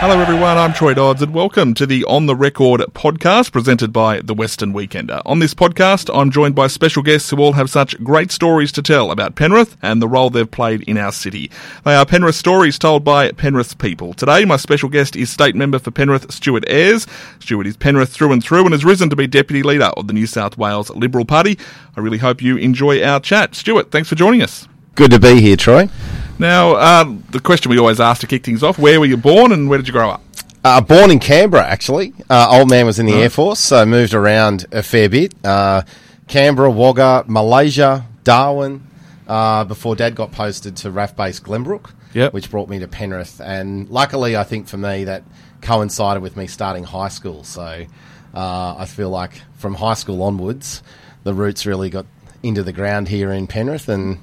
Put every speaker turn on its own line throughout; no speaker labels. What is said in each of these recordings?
Hello, everyone. I'm Troy Dodds, and welcome to the On the Record podcast presented by The Western Weekender. On this podcast, I'm joined by special guests who all have such great stories to tell about Penrith and the role they've played in our city. They are Penrith stories told by Penrith people. Today, my special guest is State Member for Penrith, Stuart Ayres. Stuart is Penrith through and through and has risen to be Deputy Leader of the New South Wales Liberal Party. I really hope you enjoy our chat. Stuart, thanks for joining us.
Good to be here, Troy.
Now, uh, the question we always ask to kick things off where were you born and where did you grow up?
Uh, born in Canberra, actually. Uh, old man was in the Air Force, so moved around a fair bit. Uh, Canberra, Wagga, Malaysia, Darwin, uh, before Dad got posted to RAAF base Glenbrook,
Yep.
which brought me to Penrith. And luckily, I think for me, that coincided with me starting high school. So uh, I feel like from high school onwards, the roots really got into the ground here in Penrith and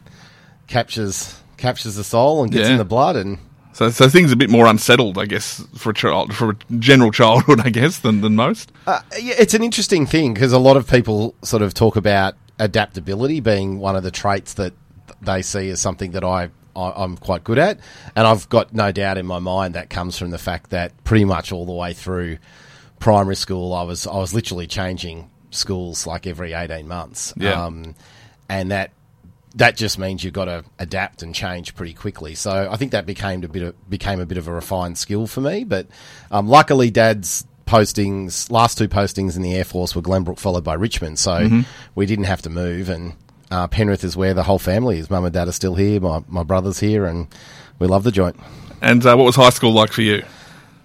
captures captures the soul and gets
Yeah.
in the blood and
So, so things a bit more unsettled, I guess, for a child, for a general childhood, I guess, than, than most.
Uh, yeah, it's an interesting thing because a lot of people sort of talk about adaptability being one of the traits that they see as something that I, I I'm quite good at, and I've got no doubt in my mind that comes from the fact that pretty much all the way through primary school, I was I was literally changing schools like every eighteen months,
Yeah.
um, and that that just means you've got to adapt and change pretty quickly. So I think that became a bit of, became a bit of a refined skill for me. But um, luckily, Dad's postings, last two postings in the Air Force were Glenbrook followed by Richmond, so we didn't have to move. And uh, Penrith is where the whole family is. Mum and Dad are still here. My my brother's here, and we love the joint.
And uh, what was high school like for you?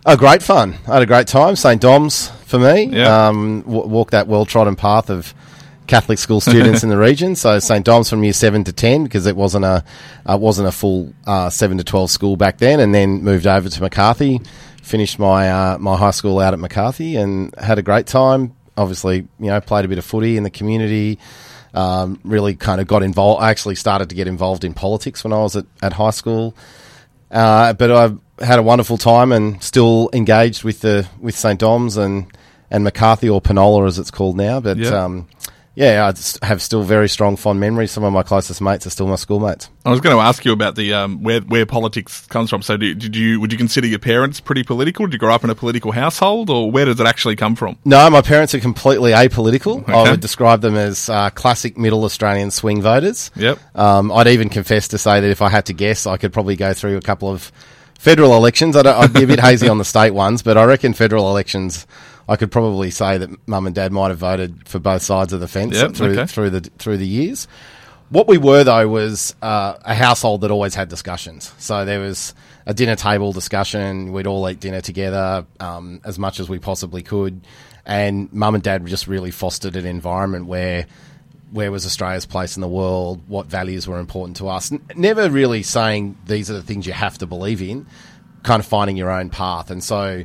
Oh, great fun! I had a great time. St Dom's for me.
Yeah.
Um, w- walked that well trodden path of Catholic school students in the region. So St Dom's from year seven to ten because it wasn't a uh, wasn't a full uh, seven to twelve school back then, and then moved over to McCarthy. Finished my uh, my high school out at McCarthy and had a great time. Obviously, you know, played a bit of footy in the community. Um, really kind of got involved. I actually started to get involved in politics when I was at, at high school. Uh, but I've had a wonderful time and still engaged with the with St Dom's and and McCarthy or Penola as it's called now. But
Yeah.
um, yeah, I have still very strong fond memories. Some of my closest mates are still my schoolmates.
I was going to ask you about the um, where where politics comes from. So, did, did you would you consider your parents pretty political? Did you grow up in a political household, or where does it actually come from?
No, my parents are completely apolitical. I would describe them as uh, classic middle Australian swing voters.
Yep.
Um, I'd even confess to say that if I had to guess, I could probably go through a couple of federal elections. I I'd be a bit hazy on the state ones, but I reckon federal elections, I could probably say that mum and dad might have voted for both sides of the fence
Yep,
through
okay.
through the through the years. What we were though was uh, a household that always had discussions. So there was a dinner table discussion. We'd all eat dinner together um, as much as we possibly could, and mum and dad just really fostered an environment where where was Australia's place in the world, what values were important to us. N- never really saying these are the things you have to believe in, kind of finding your own path. And so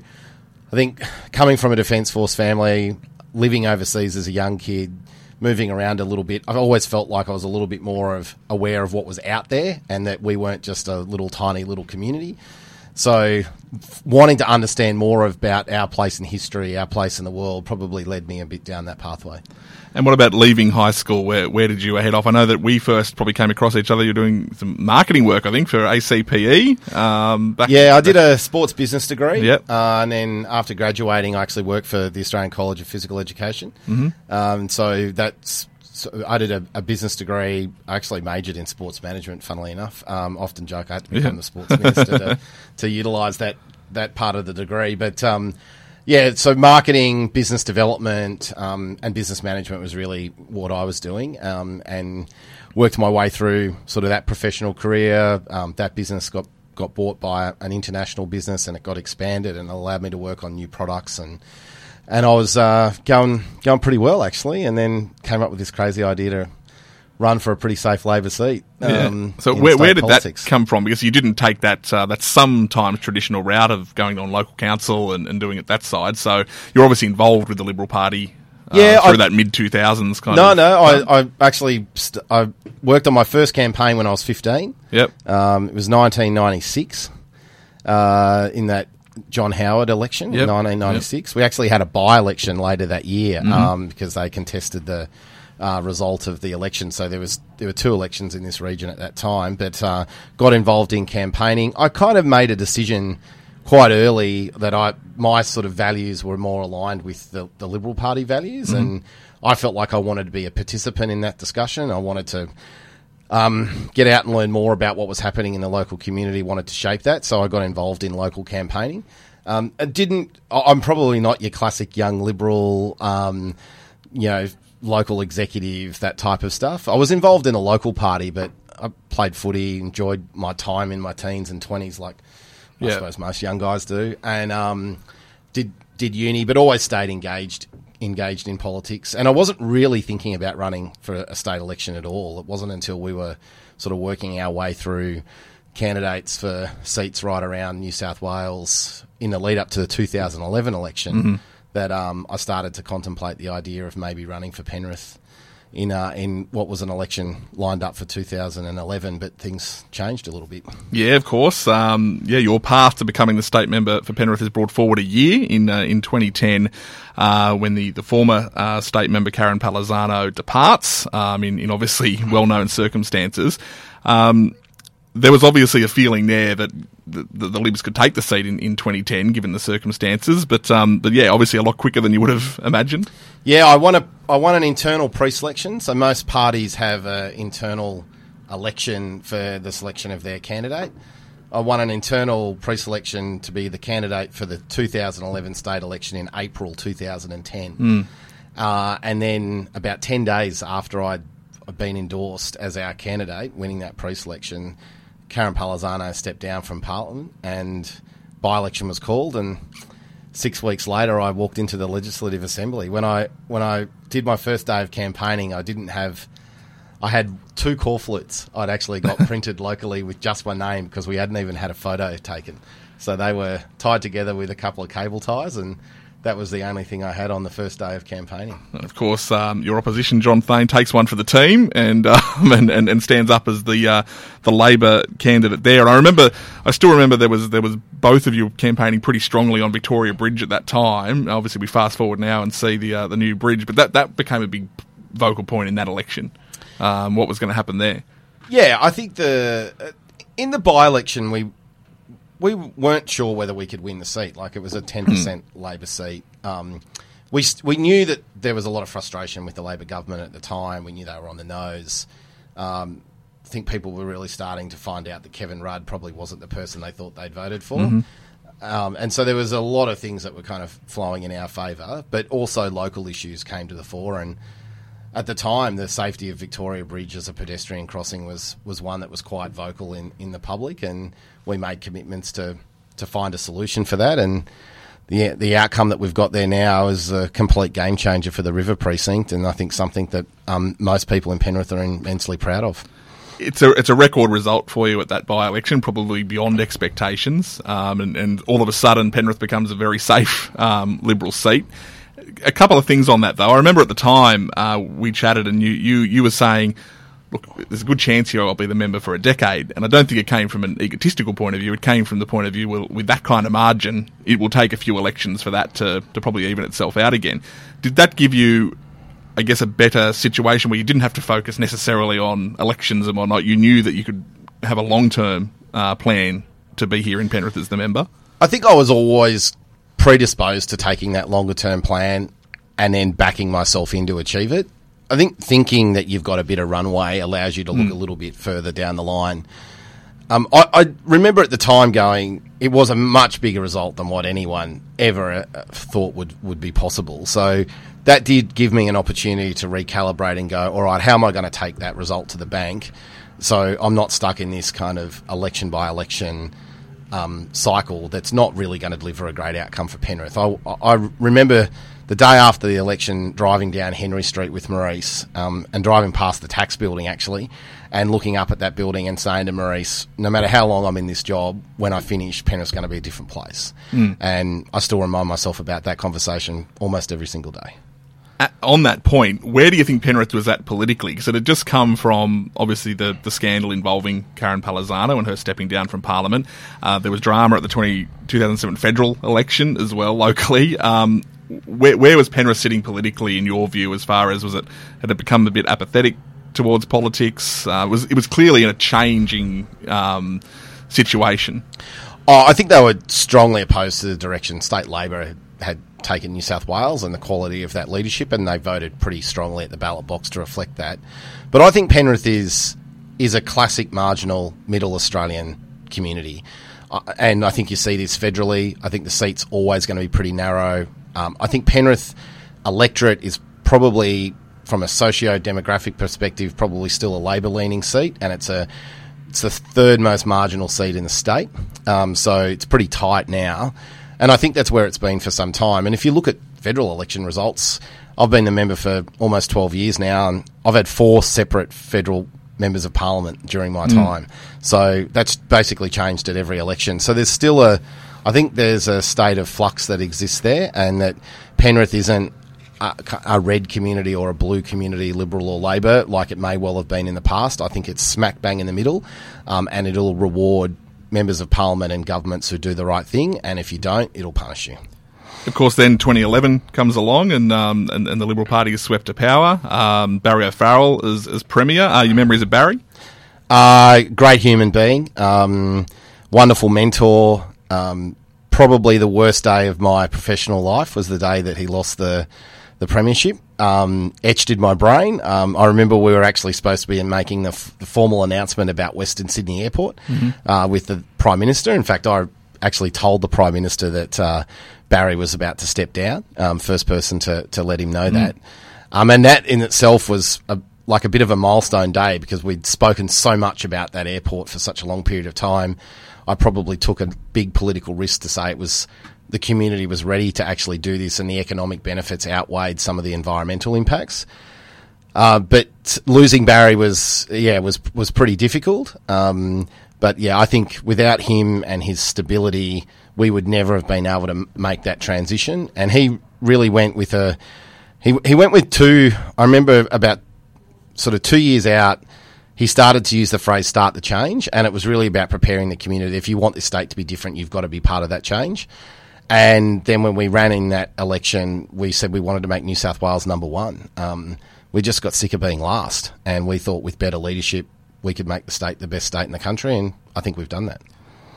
I think coming from a Defence Force family, living overseas as a young kid, moving around a little bit, I've always felt like I was a little bit more of aware of what was out there and that we weren't just a little tiny little community. So wanting to understand more about our place in history, our place in the world, probably led me a bit down that pathway.
And what about leaving high school? Where where did you head off? I know that we first probably came across each other. You're doing some marketing work, I think, for ACPE. Um, back
Yeah, I did a sports business degree.
Yep.
Uh, and then after graduating, I actually worked for the Australian College of Physical Education. Mm-hmm. Um, so that's. So I did a, a business degree. I actually majored in sports management. Funnily enough, um, often joke I had to become
Yeah.
the sports minister to, to utilise that that part of the degree. But um, yeah, so marketing, business development, um, and business management was really what I was doing, um, and worked my way through sort of that professional career. Um, that business got got bought by an international business, and it got expanded and allowed me to work on new products and. And I was uh, going going pretty well actually, and then came up with this crazy idea to run for a pretty safe Labor seat.
Yeah.
Um,
so where, where did
politics.
that come from? Because you didn't take that uh, that sometimes traditional route of going on local council and, and doing it that side. So you're obviously involved with the Liberal Party. Uh,
Yeah,
through
I-
that mid two thousands kind
No,
of.
no. I, I actually st- I worked on my first campaign when I was fifteen.
Yep.
Um, it was 1996 uh, in that John Howard election
Yep.
in 1996. We actually had a by election later that year
Mm-hmm.
um, because they contested the uh, result of the election. So there was there were two elections in this region at that time, but uh, got involved in campaigning. I kind of made a decision quite early that I my sort of values were more aligned with the, the Liberal Party values, mm-hmm. and I felt like I wanted to be a participant in that discussion. I wanted to um, get out and learn more about what was happening in the local community. Wanted to shape that, so I got involved in local campaigning. Um, it didn't. I'm probably not your classic young liberal, um, you know, local executive, that type of stuff. I was involved in a local party, but I played footy, enjoyed my time in my teens and twenties, like I suppose most young guys do, and um, did did uni, but always stayed engaged engaged in politics. And I wasn't really thinking about running for a state election at all. It wasn't until we were sort of working our way through candidates for seats right around New South Wales in the lead up to the 2011 election mm-hmm. that um, I started to contemplate the idea of maybe running for Penrith in uh, in what was an election lined up for 2011, but things changed a little bit.
Yeah, of course. Um, yeah, your path to becoming the state member for Penrith is brought forward a year in uh, in 2010 uh, when the the former uh, state member Karyn Paluzzano departs um, in in obviously well known circumstances. Um, there was obviously a feeling there that the, the, the, Libs could take the seat in, in 2010, given the circumstances. But um, but yeah, obviously a lot quicker than you would have imagined.
Yeah, I want a I want an internal pre-selection. So most parties have an internal election for the selection of their candidate. I want an internal pre-selection to be the candidate for the 2011 state election in April 2010. Mm. Uh, and then about 10 days after I'd been endorsed as our candidate, winning that pre-selection, Karyn Paluzzano stepped down from Parliament and by-election was called and six weeks later I walked into the Legislative Assembly. When I when I did my first day of campaigning, I didn't have I had two corflutes I'd actually got printed locally with just my name because we hadn't even had a photo taken. So they were tied together with a couple of cable ties and that was the only thing I had on the first day of campaigning.
And of course, um, your opposition, John Thain, takes one for the team and um, and, and, and, stands up as the uh, the Labor candidate there. And I remember, I still remember there was there was both of you campaigning pretty strongly on Victoria Bridge at that time. Obviously, we fast forward now and see the uh, the new bridge, but that that became a big vocal point in that election. Um, what was going to happen there?
Yeah, I think the in the by election we we weren't sure whether we could win the seat. Like it was a ten percent hmm. Labor seat. Um, we we knew that there was a lot of frustration with the Labor government at the time. We knew they were on the nose. Um, I think people were really starting to find out that Kevin Rudd probably wasn't the person they thought they'd voted for. Mm-hmm. Um, and so there was a lot of things that were kind of flowing in our favour, but also local issues came to the fore. And at the time, the safety of Victoria Bridge as a pedestrian crossing was was one that was quite vocal in, in the public, and we made commitments to to find a solution for that. And the the outcome that we've got there now is a complete game changer for the River precinct, and I think something that um, most people in Penrith are immensely proud of.
It's a it's a record result for you at that by election, probably beyond expectations, um, and, and all of a sudden Penrith becomes a very safe um, Liberal seat a couple of things on that though. I remember at the time uh, we chatted, and you, you you were saying, "Look, there's a good chance here I'll be the member for a decade." And I don't think it came from an egotistical point of view. It came from the point of view, well, with that kind of margin, it will take a few elections for that to to probably even itself out again. Did that give you? I guess a better situation where you didn't have to focus necessarily on elections and whatnot. You knew that you could have a long term uh, plan to be here in Penrith as the member.
I think I was always predisposed to taking that longer term plan and then backing myself in to achieve it. I think thinking that you've got a bit of runway allows you to look mm. a little bit further down the line. Um, I, I, remember at the time going, it was a much bigger result than what anyone ever uh, thought would, would be possible. So that did give me an opportunity to recalibrate and go, all right, how am I going to take that result to the bank? So I'm not stuck in this kind of election by election um, cycle that's not really going to deliver a great outcome for Penrith. I, I, remember the day after the election driving down Henry Street with Maurice um, and driving past the tax building actually and looking up at that building and saying to Maurice, no matter how long I'm in this job, when I finish, Penrith's going to be a different place. Mm. And I still remind myself about that conversation almost every single day
at, on that point, where do you think Penrith was at politically? Because it had just come from obviously the, the scandal involving Karyn Paluzzano and her stepping down from Parliament. Uh, there was drama at the 20, 2007 federal election as well locally. Um, where, where was Penrith sitting politically in your view? As far as was it had it become a bit apathetic towards politics? Uh, was it was clearly in a changing um, situation.
Oh, I think they were strongly opposed to the direction state Labor had taken New South Wales and the quality of that leadership, and they voted pretty strongly at the ballot box to reflect that. But I think Penrith is is a classic marginal middle Australian community, uh, and I think you see this federally. I think the seat's always going to be pretty narrow. Um, I think Penrith electorate is probably, from a socio demographic perspective, probably still a Labor leaning seat, and it's a it's the third most marginal seat in the state. Um, so it's pretty tight now. And I think that's where it's been for some time. And if you look at federal election results, I've been the member for almost 12 years now, and I've had four separate federal members of parliament during my time. So that's basically changed at every election. So there's still a, I think there's a state of flux that exists there, and that Penrith isn't a, a red community or a blue community, Liberal or Labor, like it may well have been in the past. I think it's smack bang in the middle, um, and it'll reward members of parliament and governments who do the right thing, and if you don't, it'll punish you.
Of course, then 2011 comes along, and um, and, and the Liberal Party is swept to power. Um, Barry O'Farrell is, is premier. Uh, your memories of Barry?
Uh, great human being, um, wonderful mentor. Um, probably the worst day of my professional life was the day that he lost the the premiership. Um, etched in my brain. Um, I remember we were actually supposed to be making the, f- the formal announcement about Western Sydney Airport uh, with the Prime Minister. In fact, I actually told the Prime Minister that uh, Barry was about to step down. Um, first person to, to let him know that. Um, and that in itself was a, like a bit of a milestone day because we'd spoken so much about that airport for such a long period of time. I probably took a big political risk to say it was the community was ready to actually do this and the economic benefits outweighed some of the environmental impacts. Uh, but losing Barry was yeah was was pretty difficult. Um, but yeah, I think without him and his stability, we would never have been able to make that transition. And he really went with a he he went with two. I remember about sort of two years out. He started to use the phrase "start the change," and it was really about preparing the community. If you want this state to be different, you've got to be part of that change. And then when we ran in that election, we said we wanted to make New South Wales number one. Um, we just got sick of being last, and we thought with better leadership, we could make the state the best state in the country, and I think we've done that.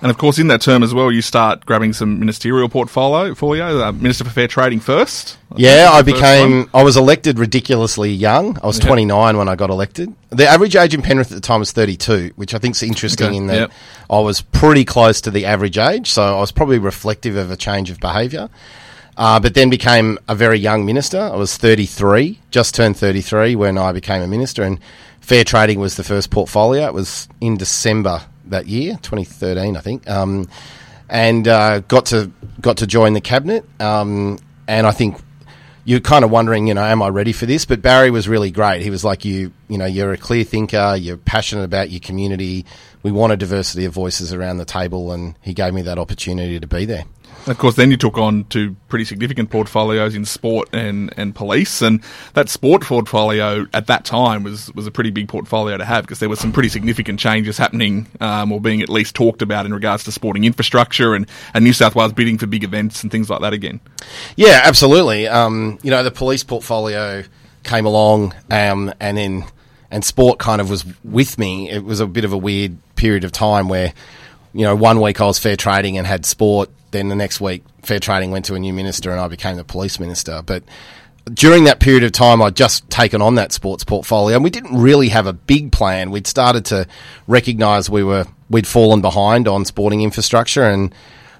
And of course, in that term as well, you start grabbing some ministerial portfolio. portfolio uh, Minister for Fair Trading first.
Yeah, I
the first
became. I was elected ridiculously young. I was
Yeah.
29 when I got elected. The average age in Penrith at the time was 32, which I think is interesting
Okay,
in that
yep.
I was pretty close to the average age, so I was probably reflective of a change of behaviour. Uh, but then became a very young minister. I was 33, just turned 33 when I became a minister, and fair trading was the first portfolio. It was in December that year, 2013, I think, um, and uh, got to got to join the cabinet. Um, and I think you're kind of wondering, you know, am I ready for this? But Barry was really great. He was like, you, you know, you're a clear thinker. You're passionate about your community. We want a diversity of voices around the table, and he gave me that opportunity to be there.
Of course, then you took on two pretty significant portfolios in sport and, and police, and that sport portfolio at that time was, was a pretty big portfolio to have because there were some pretty significant changes happening um, or being at least talked about in regards to sporting infrastructure and, and New South Wales bidding for big events and things like that again.
Yeah, absolutely. Um, you know, the police portfolio came along, um, and then and sport kind of was with me. It was a bit of a weird period of time where, you know, one week I was fair trading and had sport. Then the next week, fair trading went to a new minister, and I became the police minister. But during that period of time, I'd just taken on that sports portfolio, and we didn't really have a big plan. We'd started to recognise we were we'd fallen behind on sporting infrastructure, and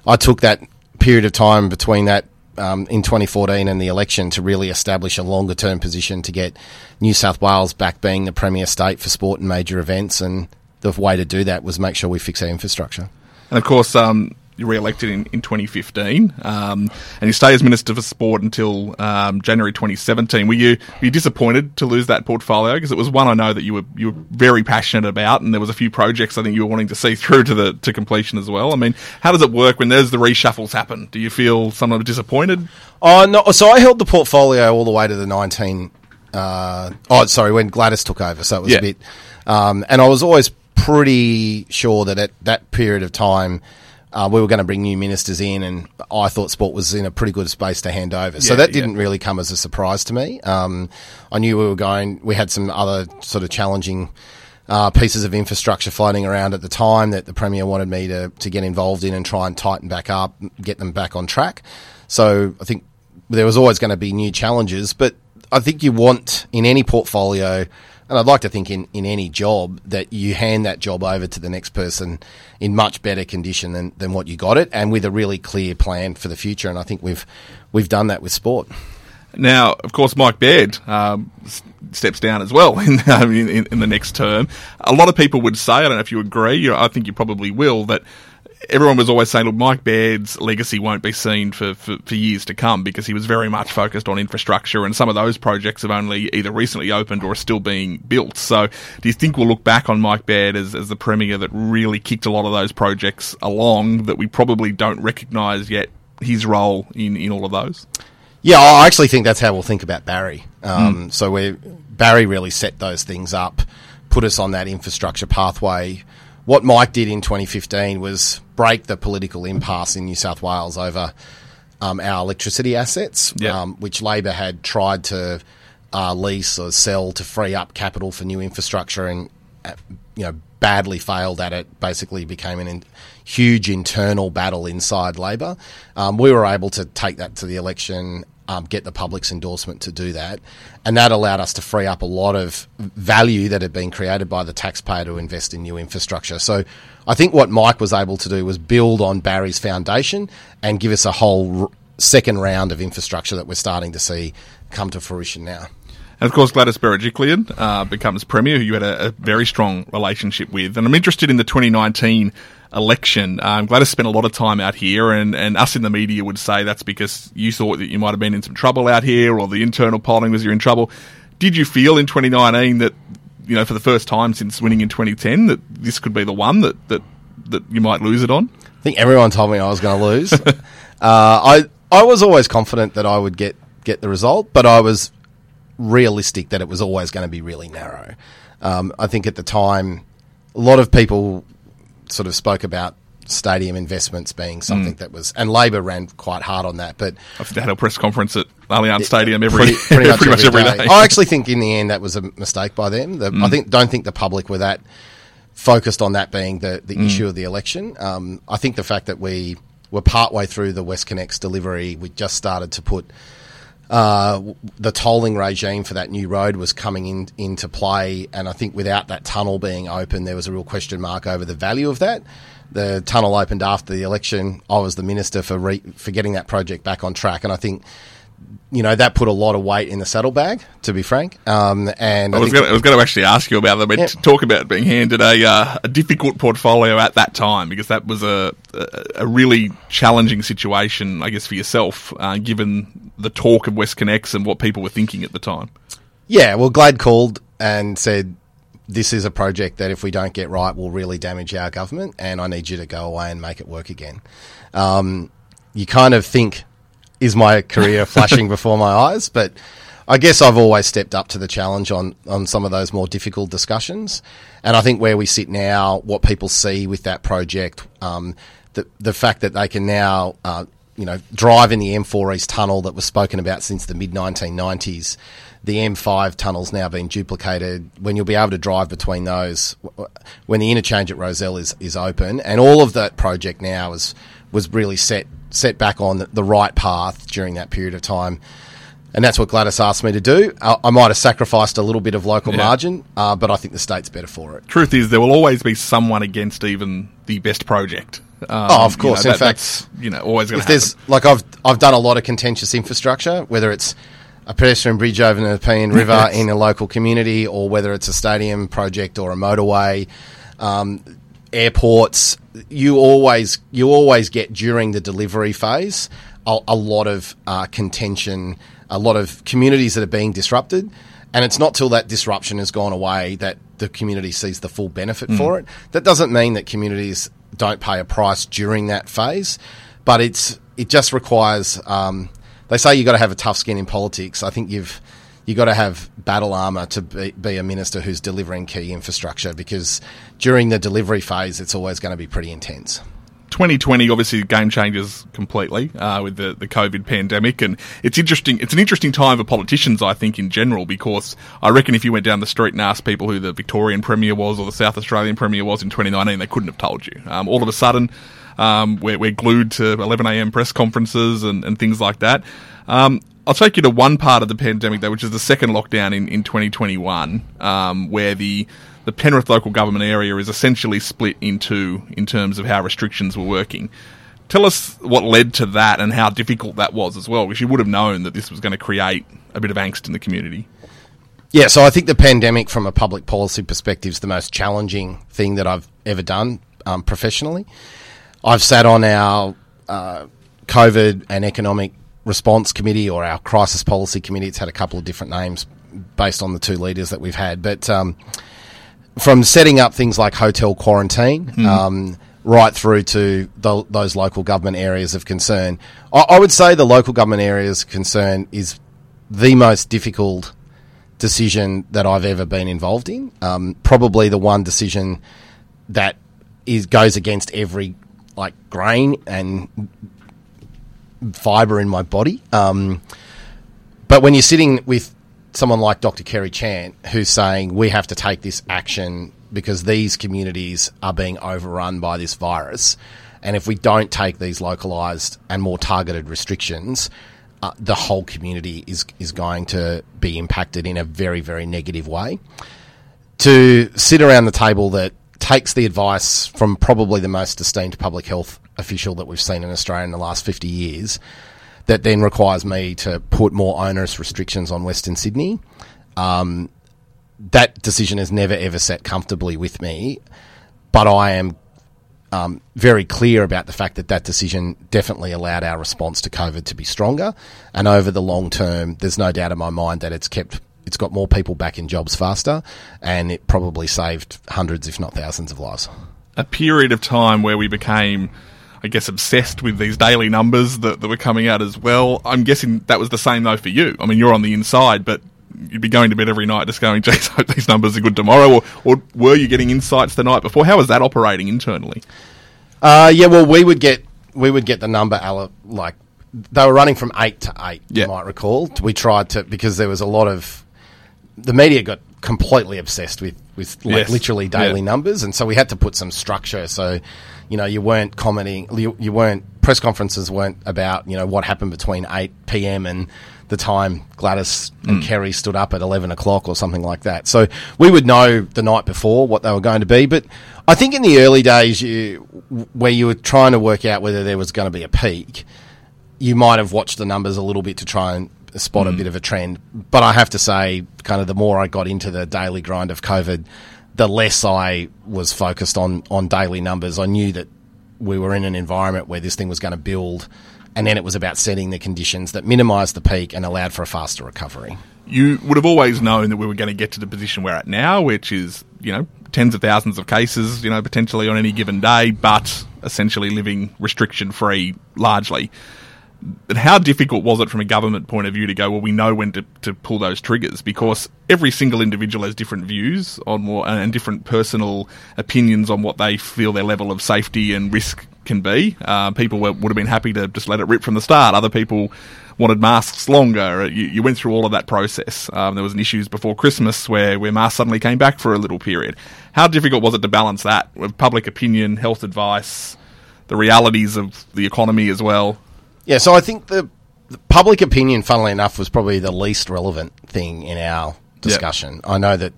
I took that period of time between that um, in 2014 and the election to really establish a longer term position to get New South Wales back being the premier state for sport and major events, and the way to do that was make sure we fix our infrastructure.
And of course, um, re-elected in, in 2015, um, and you stay as Minister for Sport until um, January 2017. Were you were you disappointed to lose that portfolio because it was one I know that you were you were very passionate about, and there was a few projects I think you were wanting to see through to the to completion as well. I mean, how does it work when there's the reshuffles happen? Do you feel somewhat disappointed?
Oh no! So I held the portfolio all the way to the nineteen. Uh, oh, sorry, when Gladys took over, so it was
Yeah.
a bit. Um, and I was always pretty sure that at that period of time. Uh, we were going to bring new ministers in, and I thought sport was in a pretty good space to hand over. So that
yeah.
didn't really come as a surprise to me. Um, I knew we were going. We had some other sort of challenging uh, pieces of infrastructure floating around at the time that the Premier wanted me to, to get involved in and try and tighten back up, get them back on track. So I think there was always going to be new challenges, but I think you want in any portfolio, and I'd like to think in, in any job, that you hand that job over to the next person in much better condition than, than what you got it and with a really clear plan for the future. And I think we've, we've done that with sport.
Now, of course, Mike Baird um, steps down as well in, in, in, the next term. A lot of people would say, I don't know if you agree, I think you probably will, that everyone was always saying, look, Mike Baird's legacy won't be seen for, for, for, years to come because he was very much focused on infrastructure and some of those projects have only either recently opened or are still being built. So do you think we'll look back on Mike Baird as, as the Premier that really kicked a lot of those projects along that we probably don't recognise yet his role in, in all of those?
Yeah, I actually think that's how we'll think about Barry. Um, mm. So we Barry really set those things up, put us on that infrastructure pathway. What Mike did in 2015 was break the political impasse in New South Wales over um, our electricity assets, um, which Labor had tried to uh, lease or sell to free up capital for new infrastructure, and uh, you know badly failed at it. Basically, became an in- huge internal battle inside Labor. Um, we were able to take that to the election, um, get the public's endorsement to do that, and that allowed us to free up a lot of value that had been created by the taxpayer to invest in new infrastructure. So, I think what Mike was able to do was build on Barry's foundation and give us a whole second round of infrastructure that we're starting to see come to fruition now.
And of course, Gladys Berejiklian uh, becomes Premier, who you had a, a, very strong relationship with. And I'm interested in the 2019 election. Um, Gladys spent a lot of time out here, and, and us in the media would say that's because you thought that you might have been in some trouble out here, or the internal polling was you're in trouble. Did you feel in 2019 that, you know, for the first time since winning in 2010, that this could be the one that, that, that you might lose it on?
I think everyone told me I was going to lose. uh, I I was always confident that I would get get the result, but I was realistic that it was always going to be really narrow. Um, I think at the time, a lot of people sort of spoke about stadium investments being something mm. that was, and Labor ran quite hard on that. But
I had a press conference at Allianz Stadium every pretty, pretty, much, pretty much, every, day. day.
I actually think in the end that was a mistake by them. The, mm. I think don't think the public were that focused on that being the the mm. issue of the election. Um, I think the fact that we were partway through the West WestConnex delivery, we just started to put uh, the tolling regime for that new road was coming in, into play, and I think without that tunnel being open, there was a real question mark over the value of that. The tunnel opened after the election. I was the minister for re- for getting that project back on track, and I think you know that put a lot of weight in the saddlebag, to be frank. Um, and
I, I was going to actually ask you about that, but yeah. talk about being handed a, uh, a difficult portfolio at that time because that was a a, a really challenging situation, I guess, for yourself, uh, given the talk of West WestConnex and what people were thinking at the time.
Yeah, well, Glad called and said this is a project that if we don't get right will really damage our government, and I need you to go away and make it work again. Um, you kind of think is my career flashing before my eyes. But I guess I've always stepped up to the challenge on, on some of those more difficult discussions. And I think where we sit now, what people see with that project, um, the, the fact that they can now, uh, you know, drive in the M4 East tunnel that was spoken about since the mid 1990s. The M5 tunnel's now been duplicated. When you'll be able to drive between those, when the interchange at Rozelle is, is open, and all of that project now is was really set set back on the right path during that period of time. And that's what Gladys asked me to do. I, I might have sacrificed a little bit of local yeah. margin, uh, but I think the state's better for it.
Truth is, there will always be someone against even the best project.
Um, oh, of course.
You know,
In that, fact,
you know, always going
to There's like I've I've done a lot of contentious infrastructure, whether it's a pedestrian bridge over the Nepean River yes. in a local community, or whether it's a stadium project or a motorway. Um, airports, you always you always get during the delivery phase a, a lot of uh, contention, a lot of communities that are being disrupted, and it's not till that disruption has gone away that the community sees the full benefit mm. for it. That doesn't mean that communities don't pay a price during that phase, but it's it just requires. Um, they say you have got to have a tough skin in politics. I think you've you got to have battle armor to be, be, a minister who's delivering key infrastructure because during the delivery phase, it's always going to be pretty intense.
2020, obviously, game changes completely uh, with the, the COVID pandemic, and it's interesting. It's an interesting time for politicians, I think, in general, because I reckon if you went down the street and asked people who the Victorian Premier was or the South Australian Premier was in 2019, they couldn't have told you. Um, all of a sudden, um, we're, we're, glued to 11 a.m. press conferences and, and things like that. Um, I'll take you to one part of the pandemic, though, which is the second lockdown in, in 2021, um, where the the Penrith local government area is essentially split into in terms of how restrictions were working. Tell us what led to that and how difficult that was as well, because you would have known that this was going to create a bit of angst in the community.
Yeah, so I think the pandemic, from a public policy perspective, is the most challenging thing that I've ever done um, professionally. I've sat on our uh, COVID and economic response committee or our crisis policy committee. It's had a couple of different names based on the two leaders that we've had, but um, from setting up things like hotel quarantine. Mm. Um, right through to the, those local government areas of concern. I, I, would say the local government areas of concern is the most difficult decision that I've ever been involved in. Um, probably the one decision that is goes against every like grain and fiber in my body. Um, but when you're sitting with someone like Dr. Kerry Chant, who's saying we have to take this action because these communities are being overrun by this virus, and if we don't take these localized and more targeted restrictions, uh, the whole community is is going to be impacted in a very very negative way. To sit around the table that takes the advice from probably the most esteemed public health official that we've seen in Australia in the last 50 years that then requires me to put more onerous restrictions on Western Sydney. Um, that decision has never ever sat comfortably with me, but I am um, very clear about the fact that that decision definitely allowed our response to COVID to be stronger. And over the long term, there's no doubt in my mind that it's kept it's got more people back in jobs faster, and it probably saved hundreds, if not thousands, of lives.
A period of time where we became, I guess, obsessed with these daily numbers that, that were coming out as well. I'm guessing that was the same though for you. I mean, you're on the inside, but you'd be going to bed every night just going, geez, I hope these numbers are good tomorrow. Or, or were you getting insights the night before? How was that operating internally?
Uh, yeah, well, we would get we would get the number like they were running from eight to eight. Yeah. You might recall. We tried to because there was a lot of the media got completely obsessed with with like yes. literally daily yeah. numbers, and so we had to put some structure. So, you know, you weren't commenting, you, you weren't press conferences weren't about you know what happened between eight p.m. and the time Gladys and mm. Kerry stood up at 11 o'clock or something like that. So we would know the night before what they were going to be. But I think in the early days, you, where you were trying to work out whether there was going to be a peak, you might have watched the numbers a little bit to try and spot mm. a bit of a trend. But I have to say, kind of the more I got into the daily grind of COVID, the less I was focused on on daily numbers. I knew that we were in an environment where this thing was going to build, and then it was about setting the conditions that minimised the peak and allowed for a faster recovery.
You would have always known that we were going to get to the position we're at now, which is you know tens of thousands of cases, you know, potentially on any given day, but essentially living restriction free largely how difficult was it from a government point of view to go, well, we know when to, to pull those triggers because every single individual has different views on more and different personal opinions on what they feel their level of safety and risk can be. Uh, people were, would have been happy to just let it rip from the start. Other people wanted masks longer. You, you went through all of that process. Um, there was an issues before Christmas where, where masks suddenly came back for a little period. How difficult was it to balance that with public opinion, health advice, the realities of the economy as well?
Yeah, so I think the, the, public opinion, funnily enough, was probably the least relevant thing in our discussion. Yep. I know that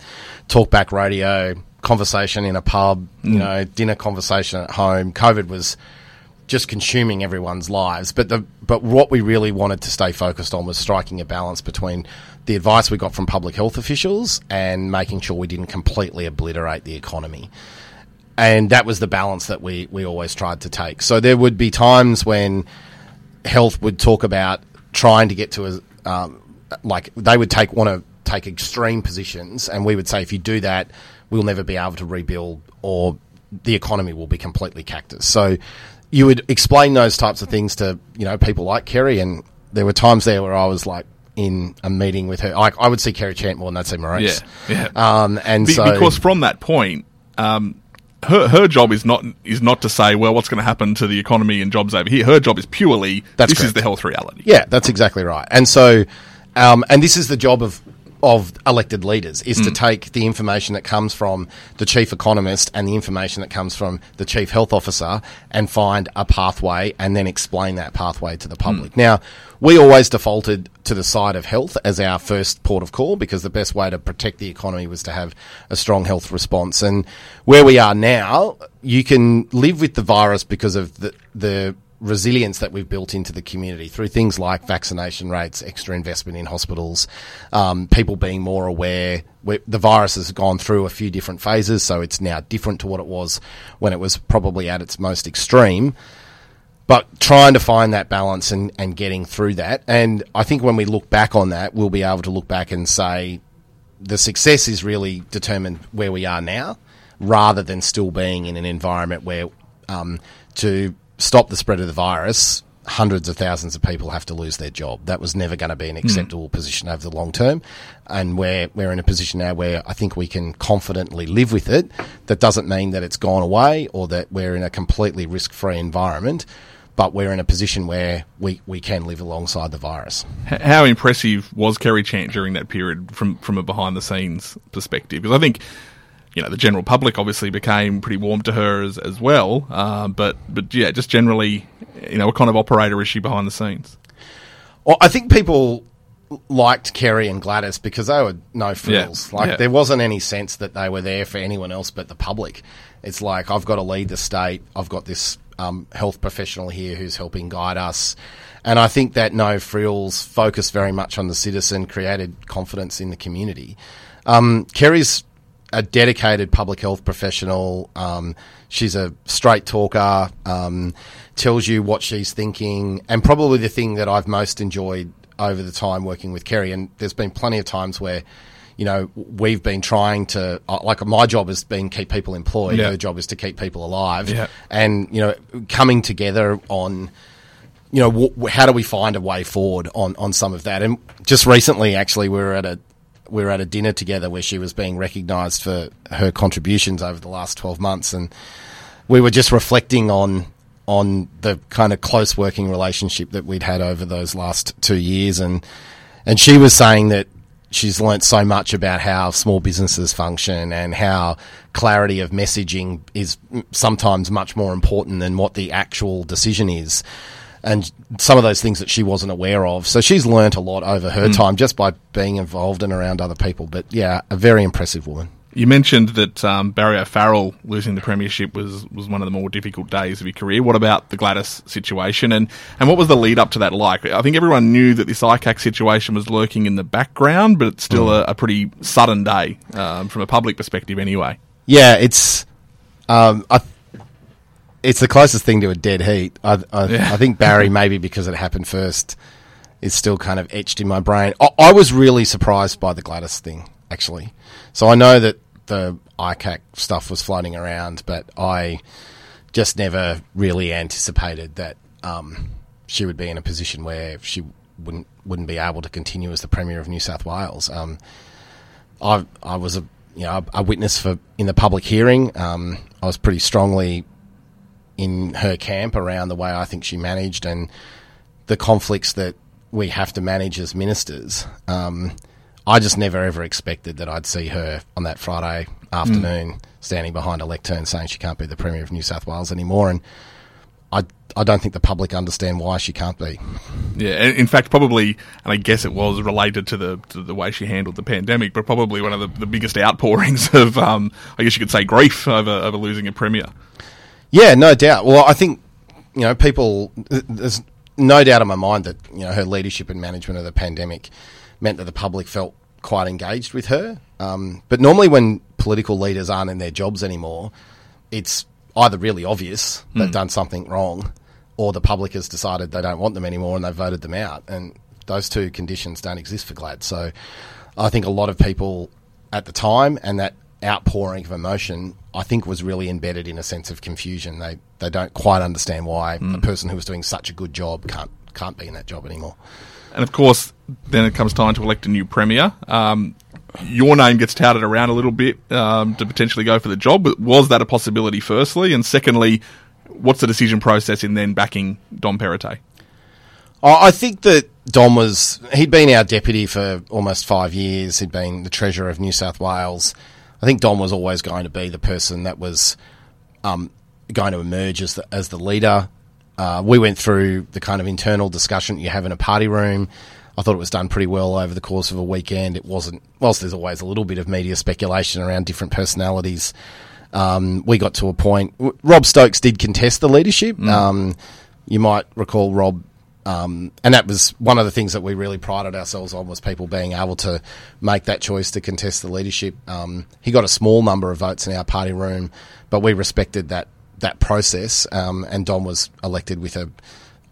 talkback radio, conversation in a pub, mm. you know, dinner conversation at home, COVID was just consuming everyone's lives. But the but what we really wanted to stay focused on was striking a balance between the advice we got from public health officials and making sure we didn't completely obliterate the economy. And that was the balance that we, we always tried to take. So there would be times when health would talk about trying to get to a um, like they would take want to take extreme positions, and we would say if you do that, we'll never be able to rebuild, or the economy will be completely cactus. So you would explain those types of things to you know people like Kerry, and there were times there where I was like in a meeting with her. I, I would see Kerry Chant more than I'd see Maurice.
Yeah, yeah. Um,
and
be,
so
because from that point. Um, her her job is not is not to say, well, what's going to happen to the economy and jobs over here. Her job is purely
That's
this is the health reality.
Yeah, that's exactly right. And so, um, and this is the job of of elected leaders is to mm. take the information that comes from the chief economist and the information that comes from the chief health officer and find a pathway and then explain that pathway to the mm. public. Now, we always defaulted to the side of health as our first port of call because the best way to protect the economy was to have a strong health response. And where we are now, you can live with the virus because of the the resilience that we've built into the community through things like vaccination rates, extra investment in hospitals, um, people being more aware. we the virus has gone through a few different phases, so it's now different to what it was when it was probably at its most extreme. But trying to find that balance and, and getting through that. And I think when we look back on that, we'll be able to look back and say the success is really determined where we are now rather than still being in an environment where um, to stop the spread of the virus, hundreds of thousands of people have to lose their job. That was never going to be an hmm. acceptable position over the long term. And we're, we're in a position now where I think we can confidently live with it. That doesn't mean that it's gone away or that we're in a completely risk free environment. But we're in a position where we, we can live alongside the virus.
How impressive was Kerry Chant during that period from from a behind the scenes perspective? Because I think you know the general public obviously became pretty warm to her as as well. Uh, but but yeah, just generally, you know, what kind of operator is she behind the scenes?
Well, I think people liked Kerry and Gladys because they were no frills.
Yeah,
Like
yeah.
there wasn't any sense that they were there for anyone else but the public. It's like I've got to lead the state. I've got this um, health professional here who's helping guide us, and I think that no frills focus very much on the citizen created confidence in the community. Um, Kerry's a dedicated public health professional. Um, she's a straight talker, um, tells you what she's thinking, and probably the thing that I've most enjoyed over the time working with Kerry. And there's been plenty of times where, you know, we've been trying to, uh, like, my job has been keep people employed.
Yeah.
Her job is to keep people alive.
Yeah.
And, you know, coming together on, you know, wh- how do we find a way forward on, on some of that? And just recently, actually, we were at a we were at a dinner together where she was being recognised for her contributions over the last twelve months, and we were just reflecting on on the kind of close working relationship that we'd had over those last two years, and and she was saying that she's learnt so much about how small businesses function and how clarity of messaging is sometimes much more important than what the actual decision is and some of those things that she wasn't aware of. So she's learnt a lot over her time just by being involved and around other people. But yeah, a very impressive woman.
You mentioned that um, Barry O'Farrell losing the premiership was, was one of the more difficult days of your career. What about the Gladys situation, and, and what was the lead up to that like? I think everyone knew that this ICAC situation was lurking in the background, but it's still a, a pretty sudden day um, from a public perspective, anyway.
Yeah, it's um, I, it's the closest thing to a dead heat. I, I,
Yeah.
I think Barry, maybe because it happened first, is still kind of etched in my brain. I, I was really surprised by the Gladys thing, actually. So I know that the ICAC stuff was floating around, but I just never really anticipated that um, she would be in a position where she wouldn't wouldn't be able to continue as the premier of New South Wales. Um, I I was a you know a witness for in the public hearing. Um, I was pretty strongly in her camp around the way I think she managed and the conflicts that we have to manage as ministers. Um, I just never ever expected that I'd see her on that Friday afternoon standing behind a lectern saying she can't be the premier of New South Wales anymore, and I I don't think the public understand why she can't be.
Yeah, in fact, probably, and I guess it was related to the to the way she handled the pandemic, but probably one of the, the biggest outpourings of, um, I guess you could say, grief over over losing a premier.
Yeah, no doubt. Well, I think you know people. There's no doubt in my mind that you know her leadership and management of the pandemic meant that the public felt quite engaged with her. Um, but normally, when political leaders aren't in their jobs anymore, it's either really obvious they've done something wrong, or the public has decided they don't want them anymore and they've voted them out. And those two conditions don't exist for GLAD. So I think a lot of people at the time and that outpouring of emotion, I think, was really embedded in a sense of confusion. They they don't quite understand why a person who was doing such a good job can't can't be in that job anymore.
And of course, then it comes time to elect a new premier. Um, your name gets touted around a little bit um, to potentially go for the job. But was that a possibility? Firstly, and secondly, what's the decision process in then backing Dom Perrottet?
I think that Dom was he'd been our deputy for almost five years. He'd been the treasurer of New South Wales. I think Don was always going to be the person that was um, going to emerge as the, as the leader. Uh, we went through the kind of internal discussion you have in a party room. I thought it was done pretty well over the course of a weekend. It wasn't, whilst there's always a little bit of media speculation around different personalities. Um, we got to a point. Rob Stokes did contest the leadership. Mm. Um, you might recall Rob um, and that was one of the things that we really prided ourselves on was people being able to make that choice to contest the leadership. Um, he got a small number of votes in our party room, but we respected that that process. Um, and Dom was elected with a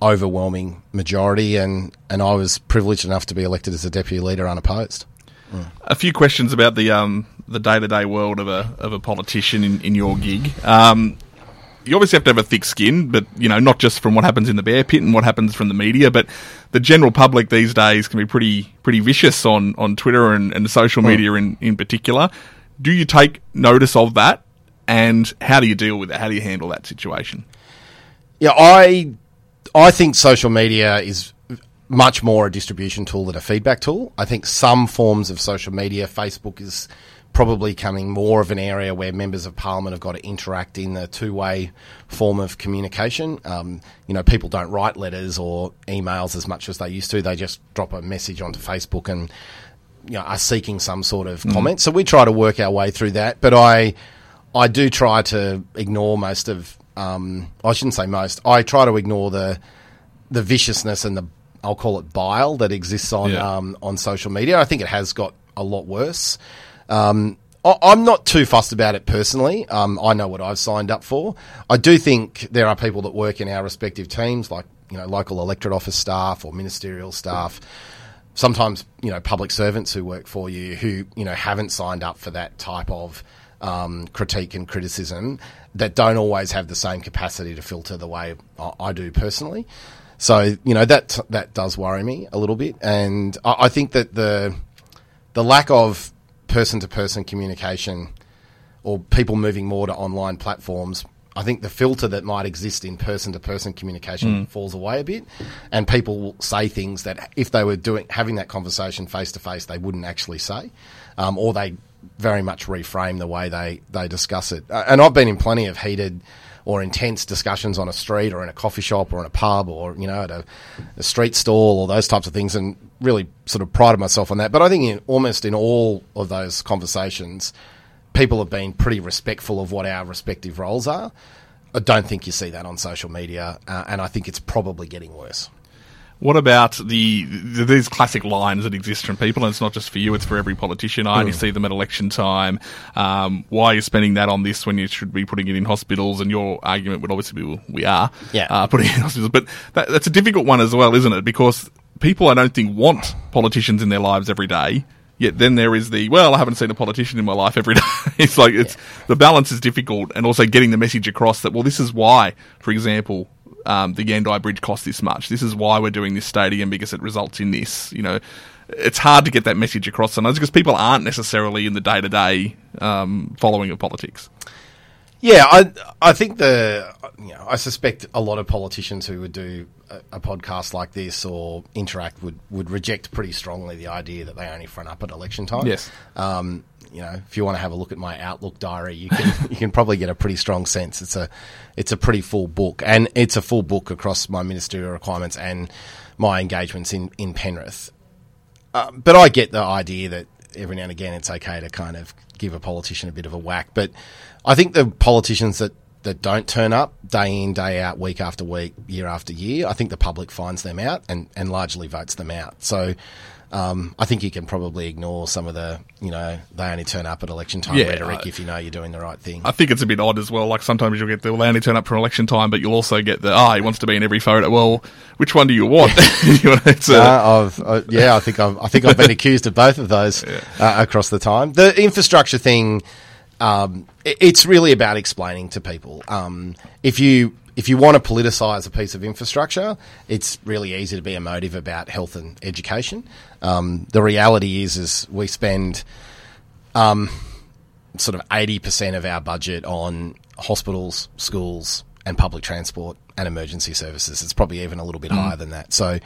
overwhelming majority, and and I was privileged enough to be elected as a deputy leader unopposed.
Mm. A few questions about the um, the day to day world of a of a politician in, in your gig. Um, you obviously have to have a thick skin, but you know, not just from what happens in the bear pit and what happens from the media, but the general public these days can be pretty pretty vicious on on Twitter and, and social hmm. media in in particular. Do you take notice of that, and how do you deal with it? How do you handle that situation?
Yeah, I I think social media is much more a distribution tool than a feedback tool. I think some forms of social media, Facebook is probably coming more of an area where members of parliament have got to interact in a two-way form of communication. Um, you know, people don't write letters or emails as much as they used to. They just drop a message onto Facebook and you know are seeking some sort of mm. comment. So we try to work our way through that. But I I do try to ignore most of um, I shouldn't say most. I try to ignore the the viciousness and the I'll call it bile that exists on yeah. um, on social media. I think it has got a lot worse. Um, I'm not too fussed about it personally. Um, I know what I've signed up for. I do think there are people that work in our respective teams, like you know local electorate office staff or ministerial staff. Sometimes you know public servants who work for you who you know haven't signed up for that type of um, critique and criticism that don't always have the same capacity to filter the way I do personally. So you know that that does worry me a little bit, and I, I think that the the lack of person to person communication or people moving more to online platforms, I think the filter that might exist in person to person communication mm. falls away a bit, and people will say things that if they were doing having that conversation face to face, they wouldn't actually say, um, or they very much reframe the way they they discuss it. Uh, and I've been in plenty of heated or intense discussions on a street or in a coffee shop or in a pub or you know at a, a street stall or those types of things, and really sort of prided myself on that. But I think in, almost in all of those conversations, people have been pretty respectful of what our respective roles are. I don't think you see that on social media, uh, and I think it's probably getting worse.
What about the, the, these classic lines that exist from people? And it's not just for you; it's for every politician. I only mm. see them at election time. Um, why are you spending that on this when you should be putting it in hospitals? And your argument would obviously be, well, we are,
yeah,
uh, putting it in hospitals. But that, that's a difficult one as well, isn't it? Because people, I don't think, want politicians in their lives every day. Yet then there is the well, I haven't seen a politician in my life every day. it's like it's yeah. the balance is difficult, and also getting the message across that well, this is why, for example, um, the Yandhai Bridge cost this much. This is why we're doing this stadium because it results in this. You know, it's hard to get that message across sometimes because people aren't necessarily in the day to day following of politics.
Yeah, I I think the you know, I suspect a lot of politicians who would do a, a, podcast like this or interact would, would reject pretty strongly the idea that they only front up at election time.
Yes.
Um, you know, if you want to have a look at my Outlook diary, you can you can probably get a pretty strong sense. It's a it's a pretty full book, and it's a full book across my ministerial requirements and my engagements in in Penrith. Uh, but I get the idea that every now and again it's okay to kind of give a politician a bit of a whack. But I think the politicians that that don't turn up day in, day out, week after week, year after year, I think the public finds them out and, and largely votes them out. So um, I think you can probably ignore some of the, you know, they only turn up at election time yeah, rhetoric I, if you know you're doing the right thing.
I think it's a bit odd as well. Like sometimes you'll get the, well, they only turn up for election time, but you'll also get the, ah, oh, he wants to be in every photo. Well, which one do you want?
you know, uh, uh, yeah, I think I've, I think I've been accused of both of those yeah. uh, across the time. The infrastructure thing, um, it's really about explaining to people. Um, if you if you want to politicise a piece of infrastructure, it's really easy to be emotive about health and education. Um, the reality is, is we spend um, sort of 80% of our budget on hospitals, schools, and public transport and emergency services. It's probably even a little bit higher than that. So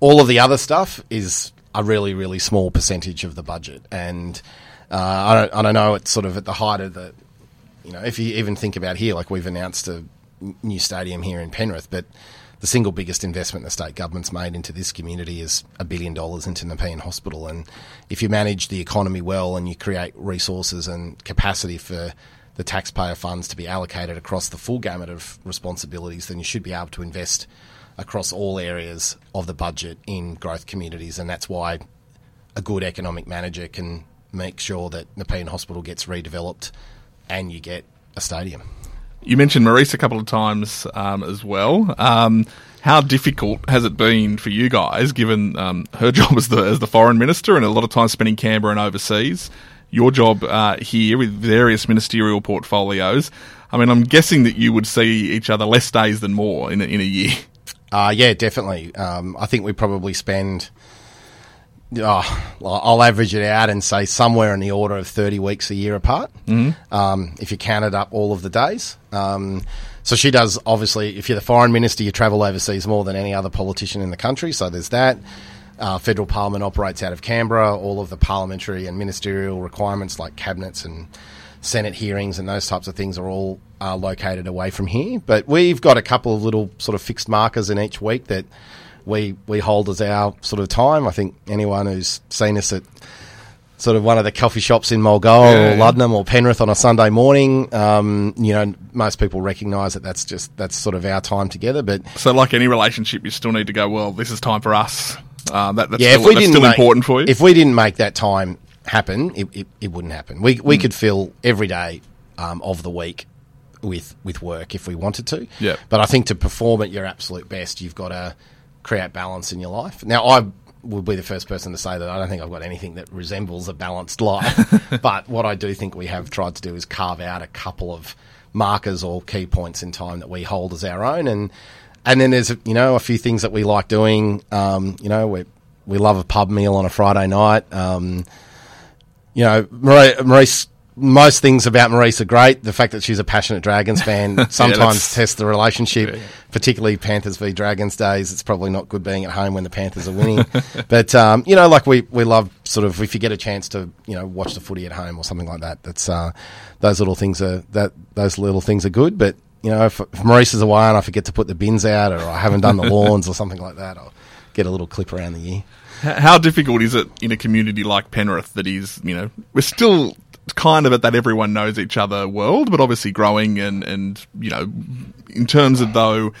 all of the other stuff is a really, really small percentage of the budget. And uh, I, don't, I don't know, it's sort of at the height of the, you know, if you even think about here, like we've announced a new stadium here in Penrith, but the single biggest investment the state government's made into this community is a billion dollars into Nepean Hospital. And if you manage the economy well and you create resources and capacity for the taxpayer funds to be allocated across the full gamut of responsibilities, then you should be able to invest across all areas of the budget in growth communities. And that's why a good economic manager can make sure that Nepean Hospital gets redeveloped and you get a stadium.
You mentioned Marise a couple of times um, as well. Um, how difficult has it been for you guys, given um, her job as the as the foreign minister and a lot of time spending Canberra and overseas? Your job uh, here with various ministerial portfolios. I mean, I'm guessing that you would see each other less days than more in a, in a year.
Uh, yeah, definitely. Um, I think we probably spend oh, I'll average it out and say somewhere in the order of 30 weeks a year apart, mm-hmm. um, if you counted up all of the days. Um, so she does, obviously, if you're the foreign minister, you travel overseas more than any other politician in the country, so there's that. Uh, federal parliament operates out of Canberra. All of the parliamentary and ministerial requirements, like cabinets and Senate hearings and those types of things, are all uh, located away from here. But we've got a couple of little sort of fixed markers in each week that we we hold as our sort of time. I think anyone who's seen us at sort of one of the coffee shops in Mulgoa yeah, or yeah. Or Penrith on a Sunday morning, um, you know, most people recognise that that's just that's sort of our time together. But
so, like any relationship, you still need to go. Well, this is time for us. Uh, that, that's yeah, still, if we didn't still make, important for you.
If we didn't make that time happen, it, it, it wouldn't happen. We we mm. could fill every day um, of the week with with work if we wanted to.
Yeah.
But I think to perform at your absolute best, you've got to create balance in your life. Now, I would be the first person to say that I don't think I've got anything that resembles a balanced life. but what I do think we have tried to do is carve out a couple of markers or key points in time that we hold as our own, and and then there's you know a few things that we like doing. Um, you know, we we love a pub meal on a Friday night. Um, you know, Marise most things about Marise are great. The fact that she's a passionate Dragons fan sometimes yeah, tests the relationship, yeah. particularly Panthers v Dragons days. It's probably not good being at home when the Panthers are winning. but, um, you know, like we, we love sort of, if you get a chance to, you know, watch the footy at home or something like that, that's, uh, those little things are, that, those little things are good. But, you know, if, if Marise is away and I forget to put the bins out or I haven't done the lawns or something like that, I'll get a little clip around the ear.
How difficult is it in a community like Penrith that is, you know, we're still kind of at that everyone knows each other world, but obviously growing and, and you know, in terms of though,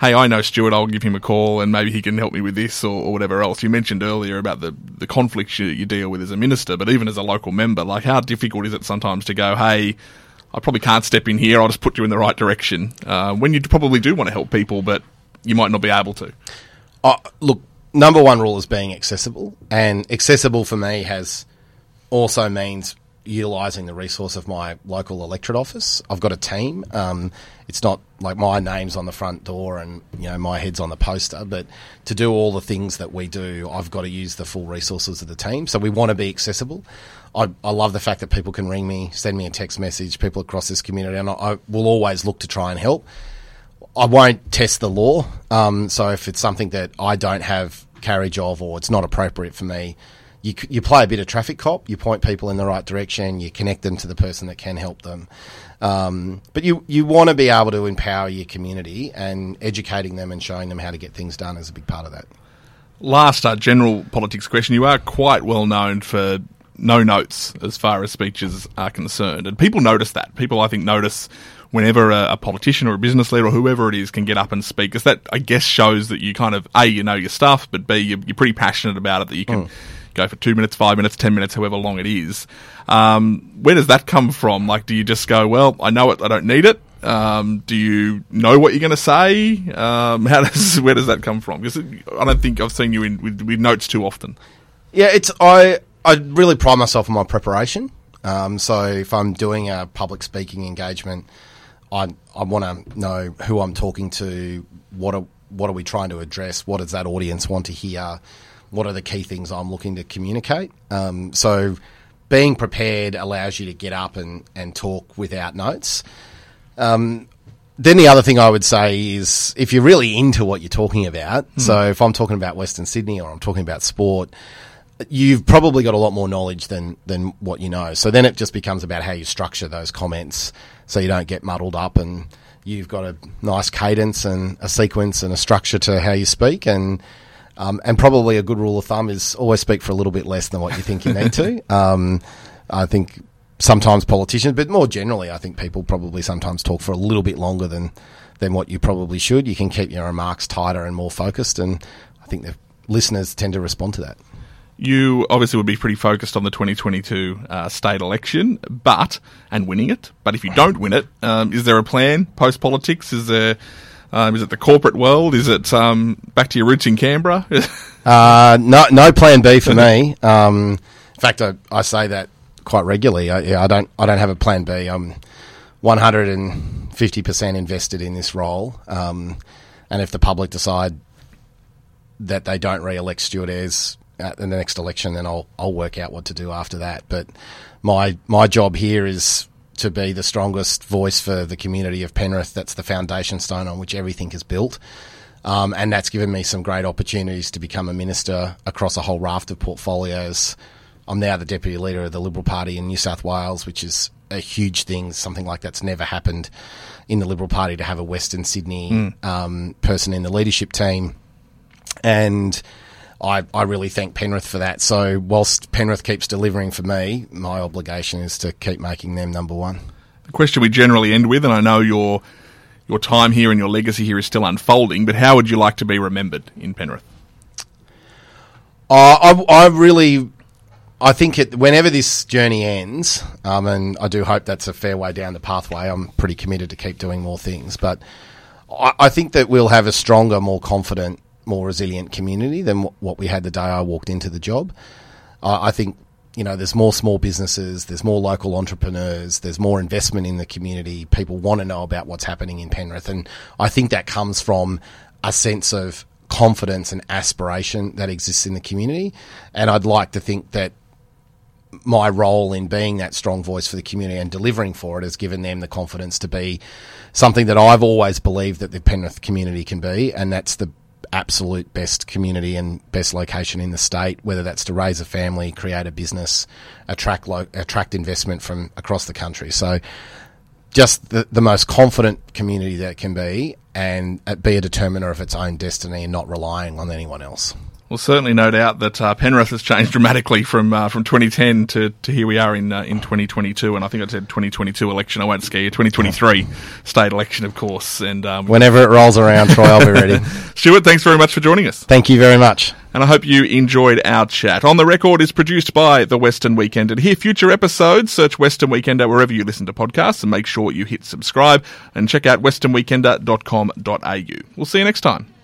hey, I know Stuart, I'll give him a call and maybe he can help me with this or, or whatever else. You mentioned earlier about the, the conflicts you, you deal with as a minister, but even as a local member, like how difficult is it sometimes to go, hey, I probably can't step in here, I'll just put you in the right direction, uh, when you probably do want to help people, but you might not be able to?
Uh, look, number one rule is being accessible, and accessible for me has also means utilising the resource of my local electorate office. I've got a team. Um, it's not like my name's on the front door and you know my head's on the poster, but to do all the things that we do, I've got to use the full resources of the team. So we want to be accessible. I, I love the fact that people can ring me, send me a text message, people across this community, and I, I will always look to try and help. I won't test the law. Um, so if it's something that I don't have carriage of or it's not appropriate for me, you, you play a bit of traffic cop, you point people in the right direction, you connect them to the person that can help them. Um, but you, you want to be able to empower your community and educating them and showing them how to get things done is a big part of that.
Last uh, general politics question. You are quite well known for no notes as far as speeches are concerned. And people notice that. People, I think, notice whenever a, a, politician or a business leader or whoever it is can get up and speak. Because that, I guess, shows that you kind of, A, you know your stuff, but B, you're, you're pretty passionate about it, that you can. Mm go for two minutes, five minutes, ten minutes, however long it is. Um, where does that come from? Like, do you just go, well, I know it, I don't need it? Um, do you know what you're going to say? Um, how does where does that come from? Because I don't think I've seen you in with, with, notes too often.
Yeah, it's I I really pride myself on my preparation. Um, so if I'm doing a public speaking engagement, I I want to know who I'm talking to. What are what are we trying to address? What does that audience want to hear? What are the key things I'm looking to communicate. Um, so being prepared allows you to get up and, and talk without notes. Um, then the other thing I would say is if you're really into what you're talking about, mm. so if I'm talking about Western Sydney or I'm talking about sport, you've probably got a lot more knowledge than than what you know. So then it just becomes about how you structure those comments so you don't get muddled up and you've got a nice cadence and a sequence and a structure to how you speak and um, and probably a good rule of thumb is always speak for a little bit less than what you think you need to. Um, I think sometimes politicians, but more generally, I think people probably sometimes talk for a little bit longer than than what you probably should. You can keep your remarks tighter and more focused, and I think the listeners tend to respond to that.
You obviously would be pretty focused on the 2022 uh, state election, but and winning it. But if you don't win it, um, is there a plan post politics? Is there um, is it the corporate world? Is it um, back to your roots in Canberra?
uh, no, no plan B for me. Um, in fact, I, I say that quite regularly. I, yeah, I don't I don't have a plan B. I'm 150 percent invested in this role, um, and if the public decide that they don't re-elect Stuart Ayres in the next election, then I'll I'll work out what to do after that. But my my job here is to be the strongest voice for the community of Penrith. That's the foundation stone on which everything is built. Um, and that's given me some great opportunities to become a minister across a whole raft of portfolios I'm now the deputy leader of the Liberal Party in New South Wales, which is a huge thing. Something like that's never happened in the Liberal Party to have a Western Sydney mm. um, person in the leadership team. And I, I really thank Penrith for that. So, whilst Penrith keeps delivering for me, my obligation is to keep making them number one.
The question we generally end with, and I know your your time here and your legacy here is still unfolding, but how would you like to be remembered in Penrith?
Uh, I, I really I think it, whenever this journey ends, um, and I do hope that's a fair way down the pathway, I'm pretty committed to keep doing more things. But I, I think that we'll have a stronger, more confident, more resilient community than what we had the day I walked into the job. I, think you know, there's more small businesses, there's more local entrepreneurs, there's more investment in the community. People want to know about what's happening in Penrith, and I think that comes from a sense of confidence and aspiration that exists in the community. And I'd like to think that my role in being that strong voice for the community and delivering for it has given them the confidence to be something that I've always believed that the Penrith community can be, and that's the absolute best community and best location in the state, whether that's to raise a family, create a business, attract lo- attract investment from across the country. So just the, the most confident community that can be and uh, be a determiner of its own destiny and not relying on anyone else.
Well, certainly, no doubt that uh, Penrith has changed dramatically from uh, from 2010 to, to here we are in uh, in 2022. And I think I said 2022 election. I won't scare you. 2023 state election, of course. And um,
whenever it rolls around, Troy, I'll be ready.
Stuart, thanks very much for joining us.
Thank you very much.
And I hope you enjoyed our chat. On the Record is produced by the Western Weekend. And hear future episodes, search Western Weekender wherever you listen to podcasts and make sure you hit subscribe and check out westernweekender.com.au. We'll see you next time.